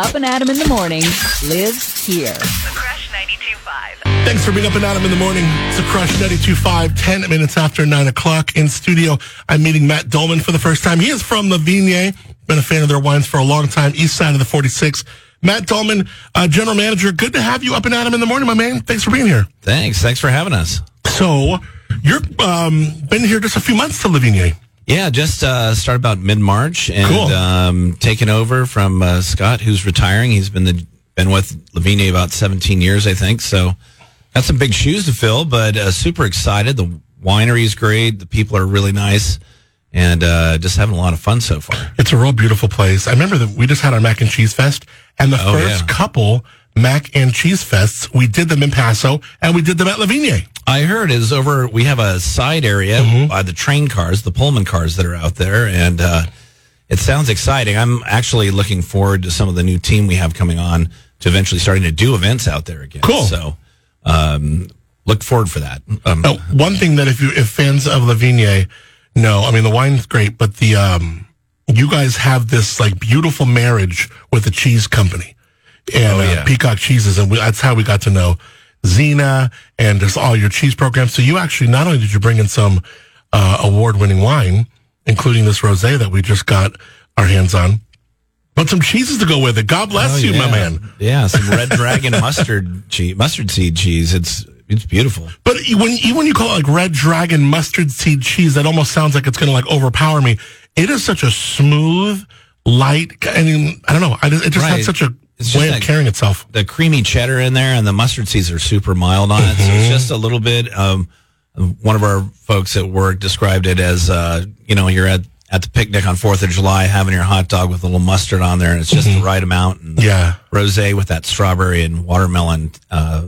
Up and Adam in the morning lives here. The Crush 92.5. Thanks for being up and Adam in the morning. It's a Crush 92.5, 10 minutes after 9 o'clock. In studio, I'm meeting Matt Dolman for the first time. He is from LeVigne. Been a fan of their wines for a long time, east side of the 46. Matt Dolman, uh, general manager. Good to have you up and Adam in the morning, my man. Thanks for being here. Thanks. Thanks for having us. So, you're um, been here just a few months to LeVigne. Yeah, just uh, started about mid March and Cool. um, taken over from uh, Scott, who's retiring. He's been the been with LeVigne about 17 years, I think. So got some big shoes to fill, but uh, super excited. The winery is great. The people are really nice, and uh, just having a lot of fun so far. It's a real beautiful place. I remember that we just had our mac and cheese fest, and the Oh, first yeah. couple mac and cheese fests, we did them in Paso, and we did them at LeVigne. I heard is over. We have a side area Mm-hmm. by the train cars, the Pullman cars that are out there, and uh, it sounds exciting. I'm actually looking forward to some of the new team we have coming on to eventually starting to do events out there again. Cool. So, um, look forward for that. Um, Oh, one thing that if you if fans of LeVigne know, I mean the wine's great, but the um you guys have this like beautiful marriage with the cheese company and Oh, uh. Peacock cheeses, and we, that's how we got to know Xena and just all your cheese programs. So you actually not only did you bring in some uh, award winning wine, including this rosé that we just got our hands on, but some cheeses to go with it. God bless oh, you, my man. Yeah, some Red Dragon mustard cheese, mustard seed cheese. It's it's beautiful. But when even when you call it like red dragon mustard seed cheese, that almost sounds like it's going to like overpower me. It is such a smooth, light. I mean, I don't know. I just, it just Right. has such a It's just way of carrying itself. the creamy cheddar in there and the mustard seeds are super mild on it. So it's just a little bit. Um, one of our folks at work described it as, uh, you know, you're at, at the picnic on 4th of July having your hot dog with a little mustard on there and it's just the right amount. And Yeah. rosé with that strawberry and watermelon, uh,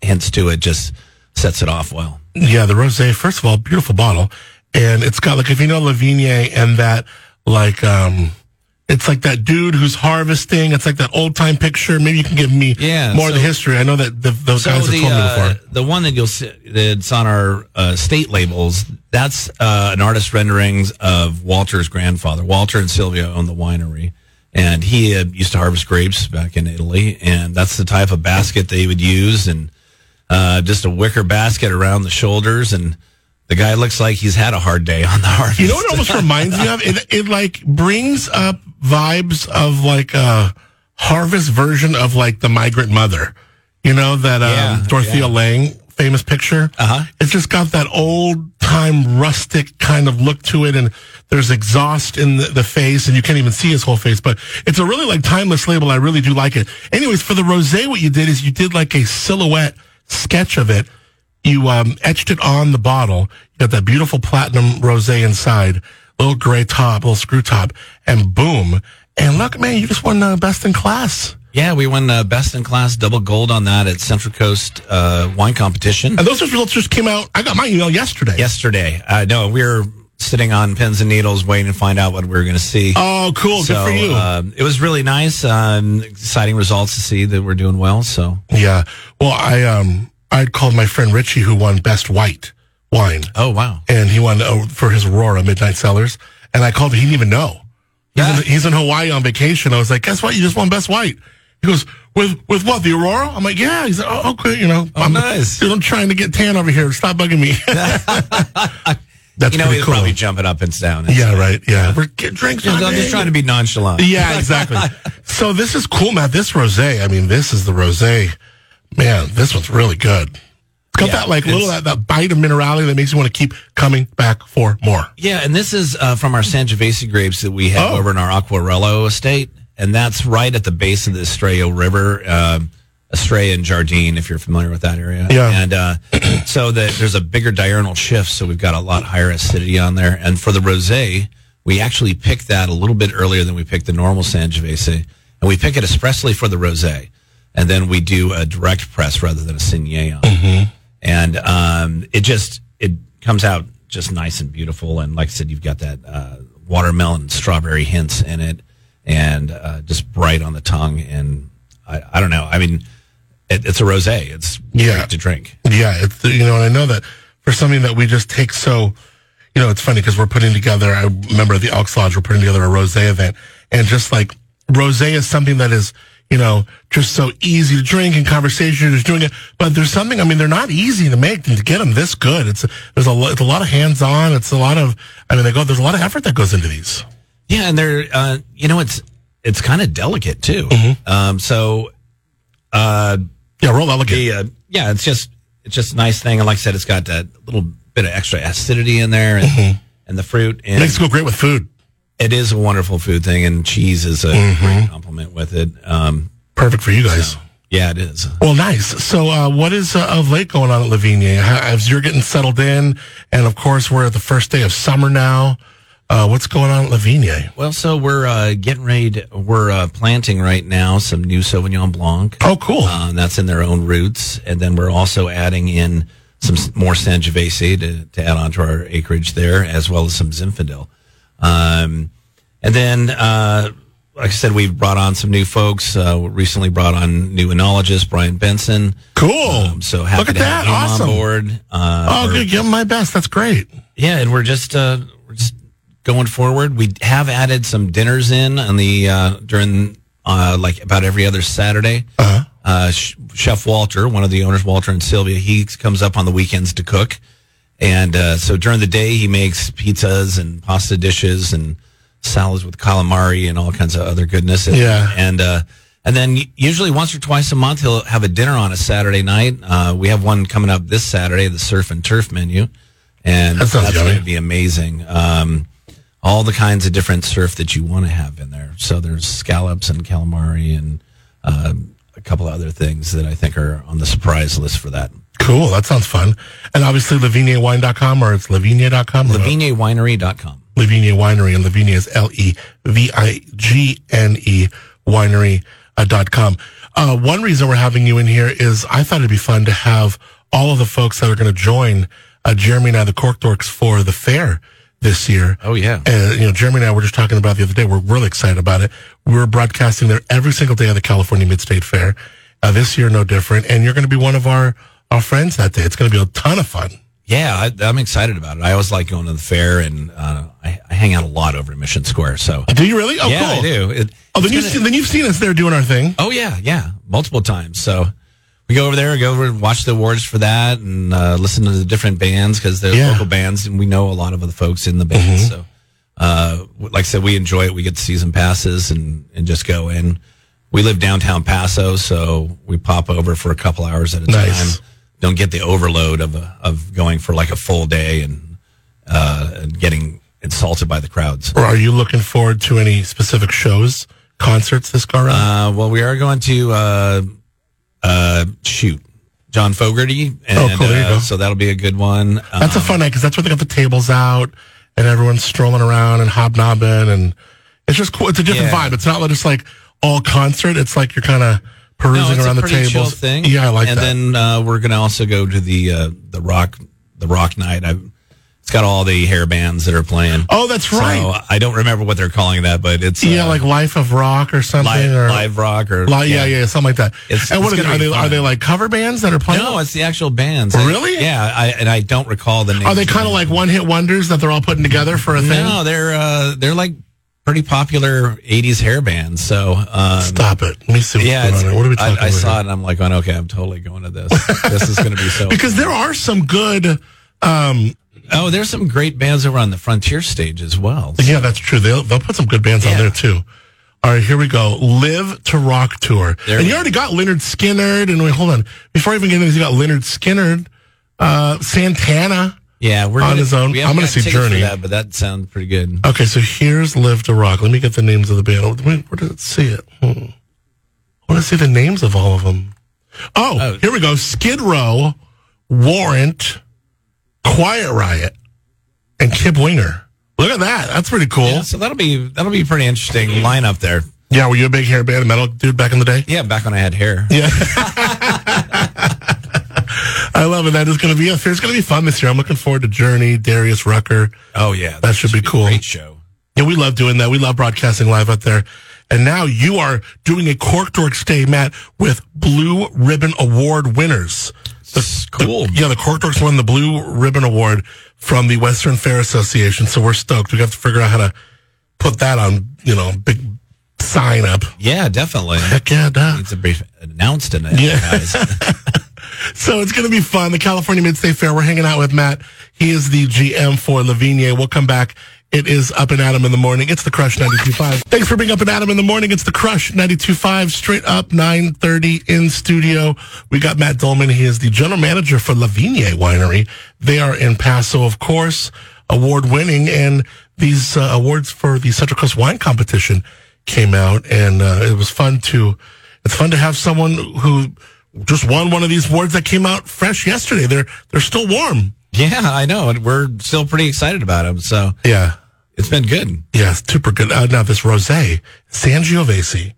hints to it just sets it off well. Yeah, the rosé. First of all, beautiful bottle, and it's got like if you know LeVigne and that like um, it's like that dude who's harvesting. It's like that old time picture. Maybe you can give me Yeah, more of the history. I know that the, those So guys have the told me uh, before. the one that you'll see that's on our uh, state labels, that's uh, an artist renderings of Walter's grandfather. Walter and Sylvia own the winery, and he uh, used to harvest grapes back in Italy, and that's the type of basket they would use, and uh, just a wicker basket around the shoulders, and the guy looks like he's had a hard day on the harvest. You know what it almost reminds me of? It, it like brings up vibes of like a harvest version of like the migrant mother. You know, that um, Yeah, Dorothea yeah. Lange famous picture. Uh-huh. It's just got that old time rustic kind of look to it. And there's exhaust in the, the face and you can't even see his whole face, but it's a really like timeless label. I really do like it. Anyways, for the rosé, what you did is you did like a silhouette sketch of it you um, etched it on the bottle. You got that beautiful platinum rosé inside, little gray top, little screw top, and boom. And look, man, you just won uh, best in class. Yeah, we won uh, best in class double gold on that at Central Coast uh, Wine Competition. And those results just came out. I got my email yesterday. yesterday. Uh, no, we were sitting on pins and needles waiting to find out what we were going to see. Oh, cool. Good for you. um, it was really nice, um, exciting results to see that we're doing well. So, yeah. Well, I um I called my friend Richie who won best white wine, oh wow, and he won uh, for his Aurora Midnight Cellars. And I called. Him. He didn't even know. He's, Yeah. in, he's in Hawaii on vacation. I was like, guess what? You just won best white. He goes, with with what? The Aurora? I'm like, yeah. He's like, oh, okay. You know, I'm, nice. Dude, I'm trying to get tan over here. Stop bugging me. That's you know pretty he's cool. probably jumping up and down. yeah, right. Yeah, we're getting drinks. I'm just trying to be nonchalant. Yeah, exactly. so this is cool, Matt. This rosé. I mean, this is the rosé. Man, this one's really good. It's got Yeah, that like little that, that bite of minerality that makes you want to keep coming back for more. Yeah, and this is uh, from our Sangiovese grapes that we have Oh. over in our Aquarello estate, and that's right at the base of the Estrella River, uh, Estrella and Jardine, if you're familiar with that area. Yeah. And uh, so that there's a bigger diurnal shift, so we've got a lot higher acidity on there. And for the rosé, we actually pick that a little bit earlier than we pick the normal Sangiovese, and we pick it expressly for the rosé, and then we do a direct press rather than a on it and um, it just it comes out just nice and beautiful. And like I said, you've got that uh, watermelon strawberry hints in it, and uh, just bright on the tongue. And I, I don't know. I mean, it, it's a rosé. It's Yeah. great to drink. Yeah, it's you know, and I know that for something that we just take so, you know, it's funny because we're putting together. I remember at the Elks Lodge, we're putting together a rosé event, and just like rosé is something that is, you know, just so easy to drink and conversation, you're just doing it. But there's something, I mean, they're not easy to make and to get them this good. It's, there's a, it's a lot of hands on. It's a lot of, I mean, they go, there's a lot of effort that goes into these. Yeah, and they're uh, you know it's it's kind of delicate too. Mm-hmm. Um, so uh, Yeah, roll elegant. the uh, yeah, it's just it's just a nice thing, and like I said, it's got that little bit of extra acidity in there, and, and the fruit, and Makes it go great with food. It is a wonderful food thing, and cheese is a Mm-hmm. great compliment with it. Um, Perfect for you guys. yeah, it is. Well, nice. So, uh, what is uh, of late going on at LeVigne? How, as you're getting settled in, and of course, we're at the first day of summer now. Uh, what's going on at LeVigne? Well, so we're uh, getting ready. To, we're uh, planting right now some new Sauvignon Blanc. Oh, cool. Uh, that's in their own roots, and then we're also adding in some more Sangiovese to, to add onto our acreage there, as well as some Zinfandel. Um, and then, uh, like I said, we've brought on some new folks. Uh, recently brought on new enologist Brian Benson. cool. Um, so happy Look at to have that. him Awesome. on board. Uh, Oh, good. Give them my best. That's great. yeah, and we're just uh, we're just going forward. We have added some dinners in on the uh, during uh, like about every other Saturday. Uh-huh. Sh- Chef Walter, one of the owners, Walter and Sylvia, he comes up on the weekends to cook, and uh, so during the day he makes pizzas and pasta dishes and salads with calamari and all kinds of other goodness. And, Yeah. and uh, and then usually once or twice a month he'll have a dinner on a Saturday night. Uh, we have one coming up this Saturday, the surf and turf menu, and That that's going to be amazing. Um, all the kinds of different surf that you want to have in there. So there's scallops and calamari and um a couple of other things that I think are on the surprise list for that. Cool. That sounds fun. And obviously, laviniawine.com or it's lavinia.com. LaviniaWinery.com. LeVigne Winery, and LeVigne is L E V I G N E winery uh, dot com. Uh, one reason we're having you in here is I thought it'd be fun to have all of the folks that are going to join uh, Jeremy and I, the Cork Dorks, for the fair this year. Oh, yeah. And, you know, Jeremy and I were just talking about the other day. We're really excited about it. We're broadcasting there every single day of the California Mid State Fair. Uh, this year, no different. And you're going to be one of our, our friends that day. It's going to be a ton of fun. Yeah, I, I'm excited about it. I always like going to the fair, and uh, I, I hang out a lot over at Mission Square. So Do you really? Oh, yeah, cool. I do. It, Oh, then you've, gonna- seen, then you've seen us there doing our thing. Oh yeah, yeah, multiple times. So we go over there, go over and watch the awards for that, and uh, listen to the different bands because they're Yeah. local bands, and we know a lot of the folks in the bands. So, uh, like I said, we enjoy it. We get season passes and and just go in. We live downtown Paso, so we pop over for a couple hours at a Nice. time. Don't get the overload of a, of going for like a full day and uh, and getting insulted by the crowds. Or are you looking forward to any specific shows, concerts this go around? Uh, well, we are going to uh, uh, shoot John Fogerty, and Oh, cool. Uh, so that'll be a good one. That's a fun night because that's where they got the tables out and everyone's strolling around and hobnobbing and it's just cool. It's a different Yeah. vibe. It's not just like all concert. It's like you're kind of perusing no, around the chill thing. Yeah, I like and that. then uh, we're going to also go to the uh, the rock the rock night. I, it's got all the hair bands that are playing. oh, that's right. So I don't remember what they're calling that, but it's uh, yeah, like Life of Rock or something. live, or live rock or Li- yeah, yeah, something like that. It's- and what it's are, they, are they? Are they like cover bands that are playing? No, it's the actual bands. I- Really? yeah, I, and I don't recall the name. are they kind of like one hit wonders that they're all putting together for a thing? No, they're uh, they're like pretty popular '80s hair bands. So um, Stop it. Let me see what's yeah, going on. What are we talking I, I about? saw here? it and I'm like, going, okay, I'm totally going to this. this is going to be so. Because there are some good. Um, oh, there's some great bands over on the Frontier stage as well. Yeah, that's true. They'll they'll put some good bands on there too. All right, here we go. Live to Rock tour, There and you go. already got Lynyrd Skynyrd. And wait, hold on. Before I even get into this, you got Lynyrd Skynyrd, uh, Santana. Yeah, we're On gonna, his own. I'm gonna see Journey. that, but that sounds pretty good. Okay, so here's Live to Rock. Let me get the names of the band. Wait, where did it see it? Hmm. I want to see the names of all of them. Oh, Oh. here we go. Skid Row, Warrant, Quiet Riot, and Kip Winger. Look at that. That's pretty cool. Yeah, so that'll be that'll be a pretty interesting lineup there. Yeah, were you a big hair band metal dude back in the day? Yeah, back when I had hair. Yeah. I love it. That is going to be a It's going to be fun this year. I'm looking forward to Journey, Darius Rucker. Oh yeah, That should be a cool. Great show. Yeah, we love doing that. We love broadcasting live out there. And now you are doing a Cork Dork Stay, Matt, with Blue Ribbon Award winners. The, Cool. the- yeah, the Cork Dorks won the Blue Ribbon Award from the Western Fair Association. So we're stoked. We have to figure out how to put that on, you know, big sign up. Yeah, definitely. Heck yeah, duh. Needs to be announced in it. Yeah. So it's going to be fun. The California Mid-State Fair. We're hanging out with Matt. He is the GM for LeVigne. We'll come back. It is Up and Adam in the morning. It's the Crush 92.5. Thanks for being Up and Adam in the morning. It's the Crush 92.5. Straight up 9.30 in studio. We got Matt Dolman. He is the general manager for LeVigne Winery. They are in Paso, of course, award winning. And these uh, awards for the Central Coast Wine Competition came out. And uh, it was fun to, it's fun to have someone who just won one of these awards that came out fresh yesterday. They're, they're still warm. yeah, I know. And we're still pretty excited about them. So Yeah. it's been good. Yeah, super good. Uh, now this rosé, Sangiovese,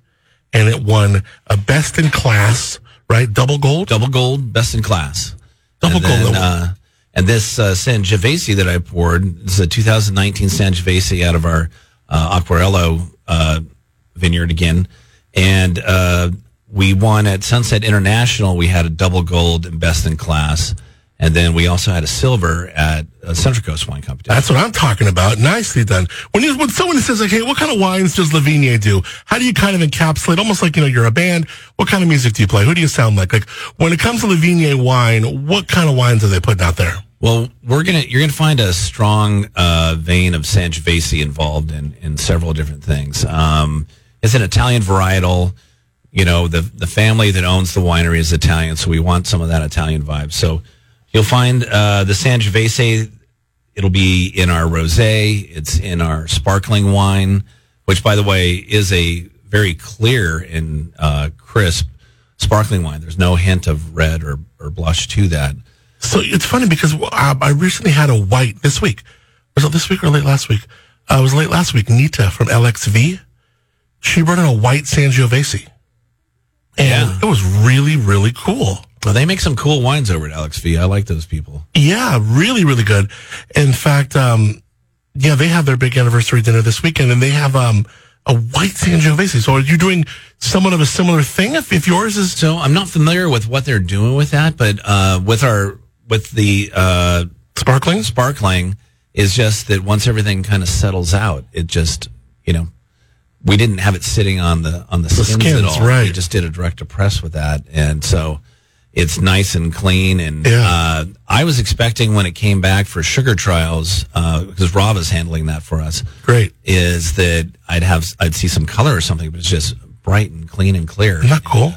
and it won a best in class, right? Double gold. Double gold, best in class. Double and gold. then, uh, and this uh, Sangiovese that I poured is a 2019 Sangiovese out of our uh, Aquarello uh, vineyard again. And uh, we won at Sunset International. We had a double gold and best in class. And then we also had a silver at uh, Central Coast Wine Competition. That's what I'm talking about. Nicely done. When you when someone says like, "Hey, what kind of wines does LeVigne do?" How do you kind of encapsulate, almost like you know you're a band? What kind of music do you play? Who do you sound like? Like when it comes to LeVigne wine, what kind of wines are they putting out there? Well, we're gonna you're gonna find a strong uh, vein of Sangiovese involved in in several different things. Um, it's an Italian varietal. You know, the the family that owns the winery is Italian, so we want some of that Italian vibe. So you'll find uh, the Sangiovese. It'll be in our rosé. It's in our sparkling wine, which, by the way, is a very clear and uh, crisp sparkling wine. There's no hint of red or, or blush to that. So it's funny because uh, I recently had a white this week. Was it this week or late last week? Uh, it was late last week. Neeta from LXV. She brought in a white Sangiovese. And Yeah. it was really, really cool. Well, they make some cool wines over at LXV. I like those people. Yeah, really, really good. In fact, um, yeah, they have their big anniversary dinner this weekend and they have, um, a white Sangiovese. So are you doing somewhat of a similar thing if, if yours is, So I'm not familiar with what they're doing with that, but uh, with our with the uh, sparkling? sparkling is just that once everything kind of settles out, it just you know we didn't have it sitting on the on the, skins, skins, at all. right. We just did a direct to press with that, and so it's nice and clean. And Yeah. uh, I was expecting when it came back for sugar trials uh, because is handling that for us. Great. Is that I'd have I'd see some color or something, but it's just bright and clean and clear Isn't that cool?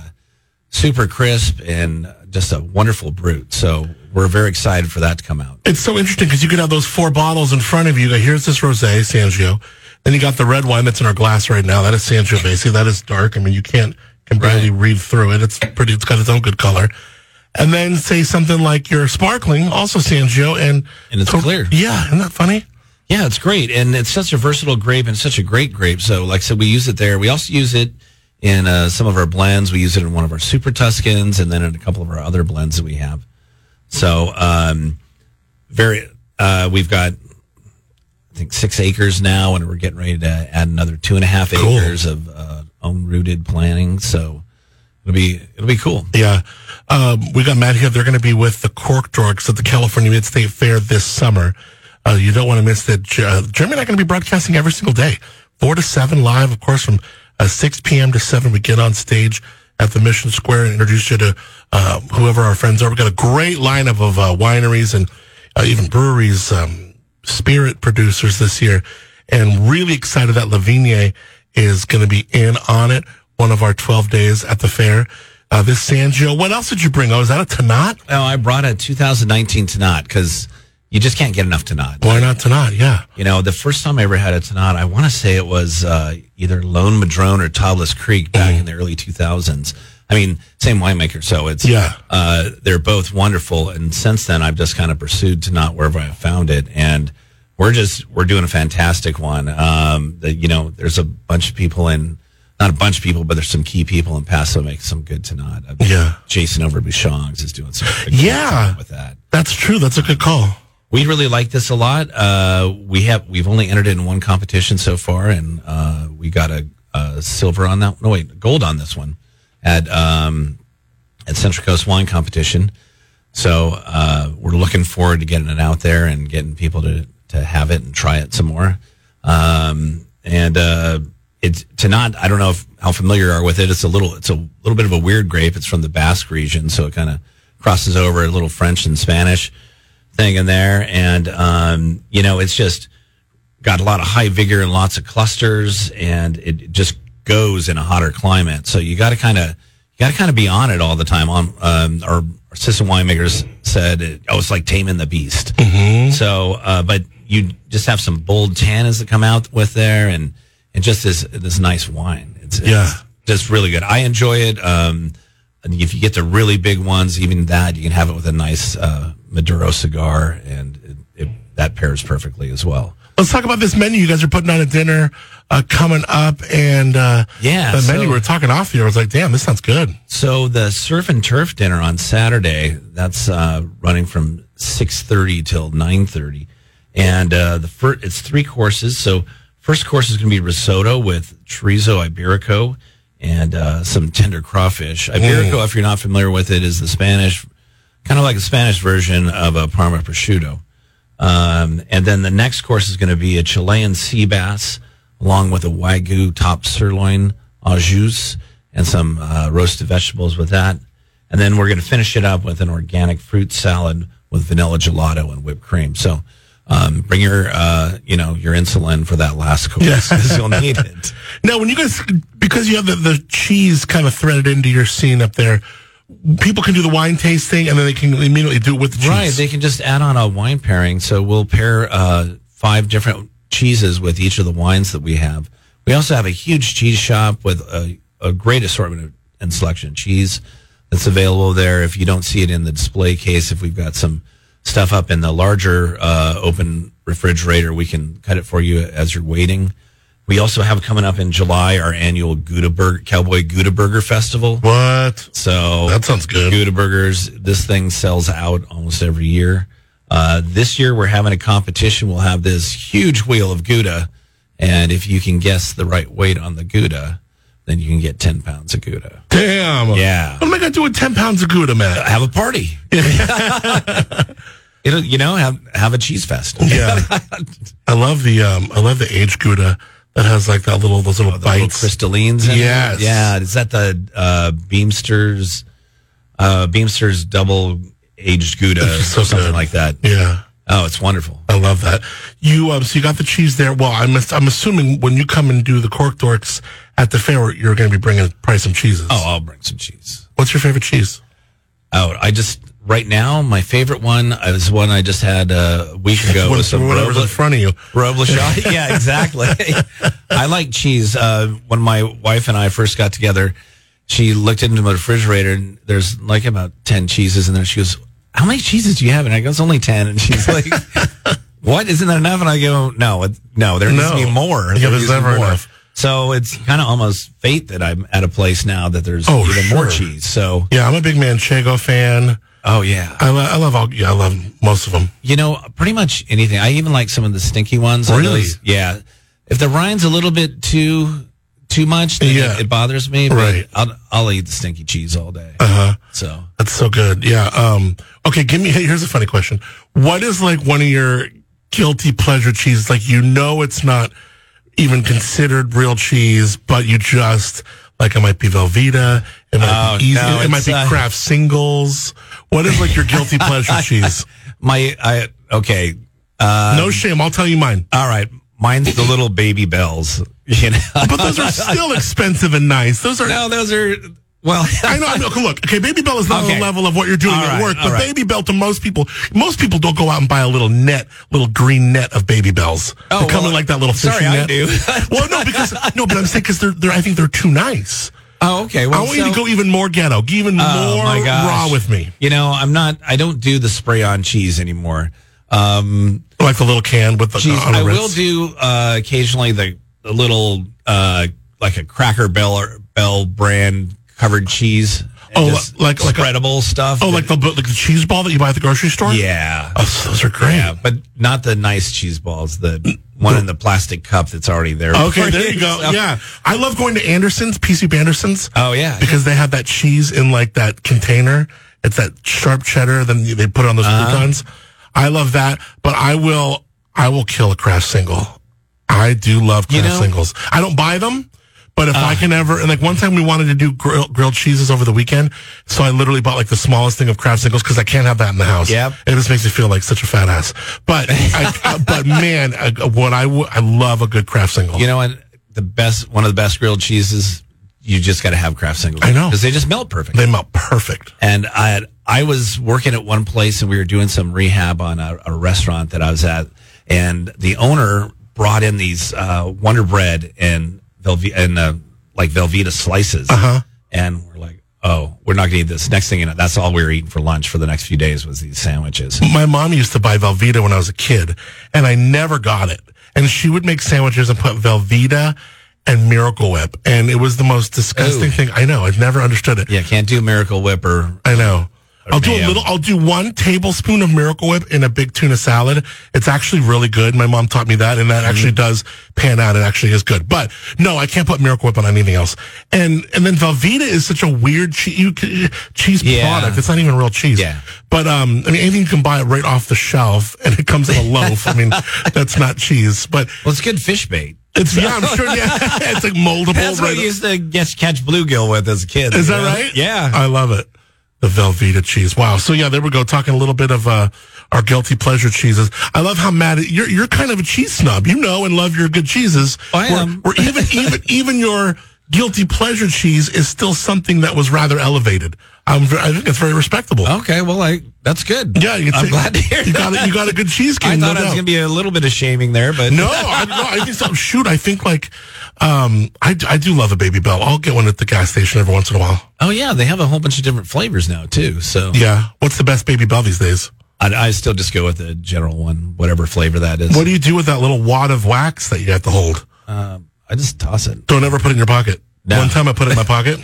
super crisp and just a wonderful brut. So we're very excited for that to come out. It's so interesting because you could have those four bottles in front of you. Here's this rosé, Sangio. Then you got the red wine that's in our glass right now. That is Sangiovese. That is dark. I mean, you can't can barely read through it. It's pretty. It's got its own good color. And then say something like your sparkling, also Sangio, and And it's clear. Yeah, isn't that funny? Yeah, it's great. And it's such a versatile grape and such a great grape. So like I said, we use it there. We also use it in uh, some of our blends. We use it in one of our super Tuscans and then in a couple of our other blends that we have. So, um, very, uh, we've got, six acres now and we're getting ready to add another two and a half Cool. acres of, uh, own rooted planting. So it'll be, it'll be cool. Yeah. Um, we got Matt here. They're going to be with the Cork Dorks at the California Mid State Fair this summer. Uh, you don't want to miss that. Uh, Jeremy and I are going to be broadcasting every single day, four to seven live, of course, from uh, 6 p.m. to 7. We get on stage at the Mission Square and introduce you to uh, whoever our friends are. We've got a great lineup of uh, wineries and uh, even breweries, um, spirit producers this year. And really excited that LeVigne is going to be in on it, one of our 12 days at the fair. Uh, this Sangio. What else did you bring? Oh, is that a Tannat? Oh, I brought a 2019 Tannat because you just can't get enough Tannat. Why not Tannat? Yeah. You know, the first time I ever had a Tannat, I want to say it was uh, either Lone Madrone or Tablas Creek back in the early 2000s. I mean, same winemaker, so it's Yeah. Uh, they're both wonderful, and since then I've just kind of pursued Tannat wherever I found it, and we're just we're doing a fantastic one. Um, that you know, there's a bunch of people in. Not a bunch of people, but there's some key people in Paso make some good Tannat. Uh, Yeah. Jason over at Bouchon's is doing some good Yeah. With that. That's true. That's a good call. We really like this a lot. Uh, we have we've only entered it in one competition so far, and uh, we got a, a silver on that. No, wait, gold on this one at um, at Central Coast Wine Competition. So uh, we're looking forward to getting it out there and getting people to to have it and try it some more. Um, and uh, it's Tannat. I don't know if, how familiar you are with it. It's a little. It's a little bit of a weird grape. It's from the Basque region, so it kind of crosses over a little French and Spanish thing in there, and um, you know, it's just got a lot of high vigor and lots of clusters, and it just goes in a hotter climate. So you got to kind of you got to kind of be on it all the time. On um, our assistant winemakers said, it, "Oh, it's like taming the beast." So, uh, but you just have some bold tannins that come out with there, and and just this this nice wine. It's, it's Yeah. just really good. I enjoy it. Um, and if you get the really big ones, even that you can have it with a nice uh, Maduro cigar, and it, it, that pairs perfectly as well. Let's talk about this menu you guys are putting on a dinner uh, coming up, and uh, Yeah, the menu we are talking off here. I was like, damn, this sounds good. So the surf and turf dinner on Saturday that's uh, running from six thirty till nine thirty, and uh, the first it's three courses. So first course is going to be risotto with chorizo iberico and uh, some tender crawfish. Iberico, if you're not familiar with it, is the Spanish, kind of like a Spanish version of a Parma prosciutto. Um, and then the next course is going to be a Chilean sea bass, along with a wagyu top sirloin au jus and some uh, roasted vegetables with that. And then we're going to finish it up with an organic fruit salad with vanilla gelato and whipped cream. So um, bring your, uh, you know, your insulin for that last course because you'll need it. Now, when you guys, because you have the, the cheese kind of threaded into your scene up there, people can do the wine tasting and then they can immediately do it with the cheese. Right. They can just add on a wine pairing. So we'll pair uh, five different cheeses with each of the wines that we have. We also have a huge cheese shop with a, a great assortment of, and selection of cheese that's available there. If you don't see it in the display case, if we've got some stuff up in the larger uh, open refrigerator, we can cut it for you as you're waiting. We also have coming up in July our annual Gouda Cowboy Gouda Burger Festival. What? So That sounds good. Gouda burgers. This thing sells out almost every year. Uh, this year we're having a competition. We'll have this huge wheel of Gouda, and if you can guess the right weight on the Gouda, then you can get ten pounds of Gouda. Damn. Yeah. What am I going to do with 10 pounds of Gouda, man? Have a party. It'll, you know, have have a cheese fest. Yeah. I love the, um, I love the aged Gouda that has like that little, those little The little crystallines. in it. Yes. Yeah. Is that the uh, Beemsters? Uh, Beemsters double aged Gouda or so something good. like that. yeah. Oh, it's wonderful. I love that. You um, so you got the cheese there. Well, I'm I'm assuming when you come and do the cork dorks at the fair, you're going to be bringing probably some cheeses. Oh, I'll bring some cheese. what's your favorite cheese? Oh, I just right now my favorite one is one I just had a week ago What- with some whatever's in front of you. Reblochon. yeah, exactly. I like cheese. Uh, when my wife and I first got together, she looked into the refrigerator and there's like about ten cheeses in there. She goes, "How many cheeses do you have?" And I go, "It's only 10. And she's like. What isn't that enough? And I go, no, it, no, there needs to be more. Yeah, there's never more." enough. So it's kind of almost fate that I'm at a place now that there's Oh, even more cheese. So, Yeah, I'm a big Manchego fan. Oh yeah, I, lo- I love all. Yeah, I love most of them. You know, pretty much anything. I even like some of the stinky ones. I Really? those- yeah. If the rind's a little bit too too much, then Yeah. it, it bothers me. But Right. I'll I'll eat the stinky cheese all day. Uh huh. So That's so good. Yeah. Um. Okay. Give me. Here's a funny question. What is like one of your guilty pleasure cheeses? Like you know it's not even considered real cheese, but you just like it might be Velveeta. It might Oh, be easy. no, it might be uh, Kraft Singles. What is like your guilty pleasure cheese? my I okay. Uh, no shame. I'll tell you mine. all right. Mine's the little baby bells. You know, But those are still expensive and nice. Those are. no, those are well. I know. I know. Look, okay, Baby Bell is not on the level of what you're doing All at right, work, but right. Baby Bell to most people, most people don't go out and buy a little net, little green net of Baby Bells. Oh, they come well, in like that little fishing sorry, I do. well, no, because no, but I'm saying because they're, they're, I think they're too nice. Oh, okay. I Well, want you to go even more ghetto, even Oh, more raw with me, You know, I'm not. I don't do the spray on cheese anymore. Um, like the little can with the cheese. on a I will do uh, occasionally the, the little uh, like a Cracker Bell or Bell brand covered cheese. Oh, like- like a- spreadable stuff. Oh, like the like the cheese ball that you buy at the grocery store. yeah, Oh, those are great. yeah, but not the nice cheese balls. The one in the plastic cup that's already there. Okay, there you go. Yeah, I love going to Anderson's, Pea Soup Andersen's. Oh yeah. because they have that cheese in like that container. It's that sharp cheddar. Then they put it on those Uh-huh. croutons. I love that, but I will, I will kill a Kraft single. I do love You Kraft know- singles. I don't buy them, But if I can ever, and like one time we wanted to do grill, grilled cheeses over the weekend, so I literally bought like the smallest thing of Kraft singles because I can't have that in the house. Yep. It just makes me feel like such a fat ass. But, I, uh, but man, uh, what I I love a good Kraft single. You know what? The best, one of the best grilled cheeses. You just got to have Kraft singles. I know. because they just melt perfect. they melt perfect. And I had, I was working at one place and we were doing some rehab on a, a restaurant that I was at, and the owner brought in these uh, Wonder Bread and Velve- and uh, like Velveeta slices, Uh-huh. and we're like, oh, we're not going to eat this. Next thing you know, that's all we were eating for lunch for the next few days was these sandwiches. My mom used to buy Velveeta when I was a kid, and I never got it. And she would make sandwiches and put Velveeta and Miracle Whip, and it was the most disgusting Ooh. thing. I know. I've never understood it. Yeah, can't do Miracle Whip or I know. I'll do a little. I'll do one tablespoon of Miracle Whip in a big tuna salad. It's actually really good. My mom taught me that, and that actually does pan out. It actually is good. But no, I can't put Miracle Whip on anything else. And and then Velveeta is such a weird che- you, cheese Yeah. product. It's not even real cheese. Yeah. But um, I mean, anything you can buy it right off the shelf, and it comes in a loaf. I mean, that's not cheese, but well, it's good fish bait. it's yeah. I'm sure. Yeah, it's like moldable. That's what right we used to get, catch bluegill with as a kid. Is you that know? right? Yeah. I love it. The Velveeta cheese. Wow. So yeah, there we go. Talking a little bit of uh, our guilty pleasure cheeses. I love how mad you're. You're kind of a cheese snob. You know and love your good cheeses. I Where- am. Where even even even your guilty pleasure cheese is still something that was rather elevated. I'm. I think it's very respectable. Okay, well, I that's good. Yeah, you I'm glad to hear you got that. a, you got a good cheese I thought no I was going to be a little bit of shaming there, but No, I, no, I think so. Shoot, I think like, um, I, I do love a baby bell. I'll get one at the gas station every once in a while. oh yeah, they have a whole bunch of different flavors now too. So Yeah. What's the best baby bell these days? I, I still just go with the general one, whatever flavor that is. What do you do with that little wad of wax that you have to hold? Um, I just toss it. Don't ever put it in your pocket. No. One time I put it in my pocket,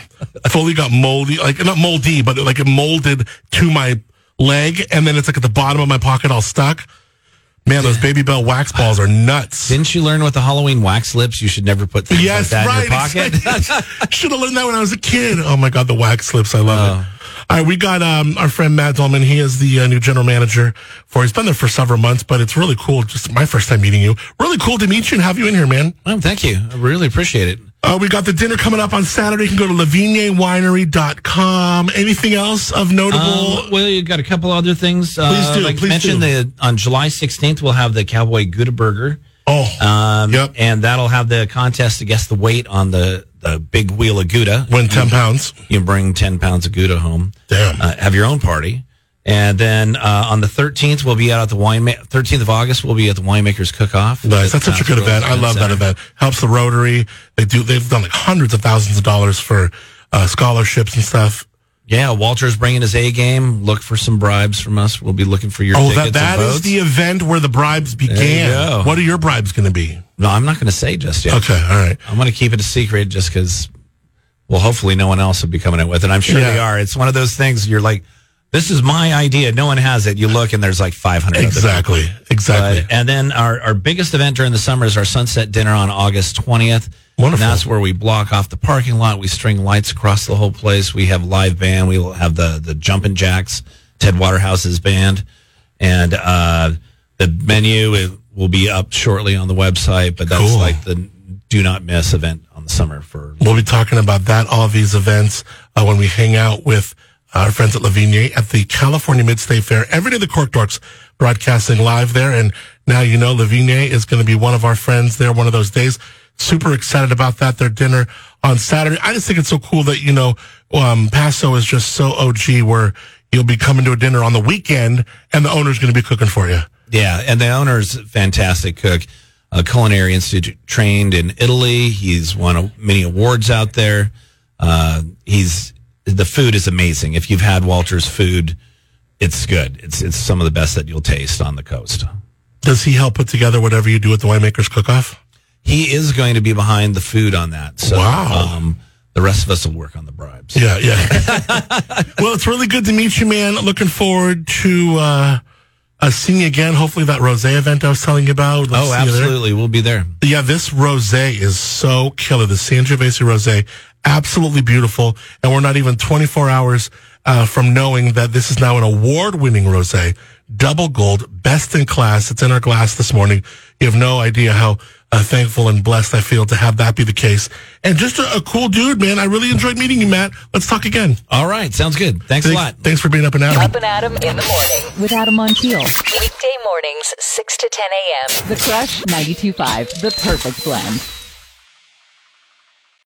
I fully got moldy, like not moldy, but like it molded to my leg, and then it's like at the bottom of my pocket all stuck. Man, those baby bell wax balls are nuts. Didn't you learn with the Halloween wax lips? You should never put things Yes, like that right. in your pocket. exactly. Should have learned that when I was a kid. Oh my god, the wax lips, I love Oh. it. All right, we got um, our friend Matt Dolman. He is the uh, new general manager for. He's been there for several months, but it's really cool. Just my first time meeting you. Really cool to meet you and have you in here, man. well, thank you. I really appreciate it. Uh, we got the dinner coming up on Saturday. You can go to levignewinery.com. Anything else of notable? Um, well, you got a couple other things. Please uh, do, Like please mentioned, do. the on July 16th, we'll have the Cowboy Gouda Burger. oh, Um, Yep. And that'll have the contest to guess the weight on the, the big wheel of Gouda. win 10 pounds. You bring 10 pounds of Gouda home. Damn. Uh, have your own party. And then uh, on the 13th, we'll be out at the wine. 13th of August, we'll be at the Winemakers Cook-Off. Nice. That's such a good event. I love that Center. event. Helps the Rotary. They do. They've done like hundreds of thousands of dollars for uh, scholarships and stuff. Yeah, Walter's bringing his A game. Look for some bribes from us. We'll be looking for your Oh, that that is the event where the bribes began. What are your bribes going to be? No, I'm not going to say just yet. Okay, all right. I'm going to keep it a secret just because, well, hopefully no one else will be coming in with it. I'm sure Yeah. they are. It's one of those things you're like, this is my idea. No one has it. You look and there's like 500. other Exactly, exactly. But- and then our, our biggest event during the summer is our sunset dinner on August 20th. Wonderful. And that's where we block off the parking lot. We string lights across the whole place. We have live band. We will have the, the Jumpin' Jacks, Ted Waterhouse's band. And, uh, the menu it will be up shortly on the website, but that's Cool. like the do not miss event on the summer for We'll be talking about that, all these events, uh, when we hang out with our friends at LeVigne at the California Mid-State Fair. Every day the Cork Dorks broadcasting live there. And now you know LeVigne is going to be one of our friends there one of those days. Super excited about that. Their dinner on Saturday. I just think it's so cool that, you know, um, Paso is just so OG where you'll be coming to a dinner on the weekend and the owner's going to be cooking for you. Yeah, and the owner's fantastic cook, a culinary institute trained in Italy. He's won many awards out there. Uh, he's the food is amazing. If you've had Walter's food, it's good. It's it's some of the best that you'll taste on the coast. Does he help put together whatever you do at the Winemakers Cook-Off? He is going to be behind the food on that. So, Wow. um, the rest of us will work on the bribes. Yeah, yeah. well, it's really good to meet you, man. Looking forward to uh, uh seeing you again. Hopefully, that rosé event I was telling you about. Let's Oh, see you there. absolutely. We'll be there. Yeah, this rosé is so killer. The Sangiovese rosé, absolutely beautiful. And we're not even 24 hours uh, from knowing that this is now an award-winning rosé, double gold, best in class. It's in our glass this morning. You have no idea how uh, thankful and blessed I feel to have that be the case. And just a, a cool dude, man. I really enjoyed meeting you, Matt. Let's talk again. All right, sounds good. Thanks a lot. thanks for being up and out. Up and Adam in the morning. With Adam Montiel. Weekday mornings, 6 to 10 a.m. The Crush 92.5. The perfect blend.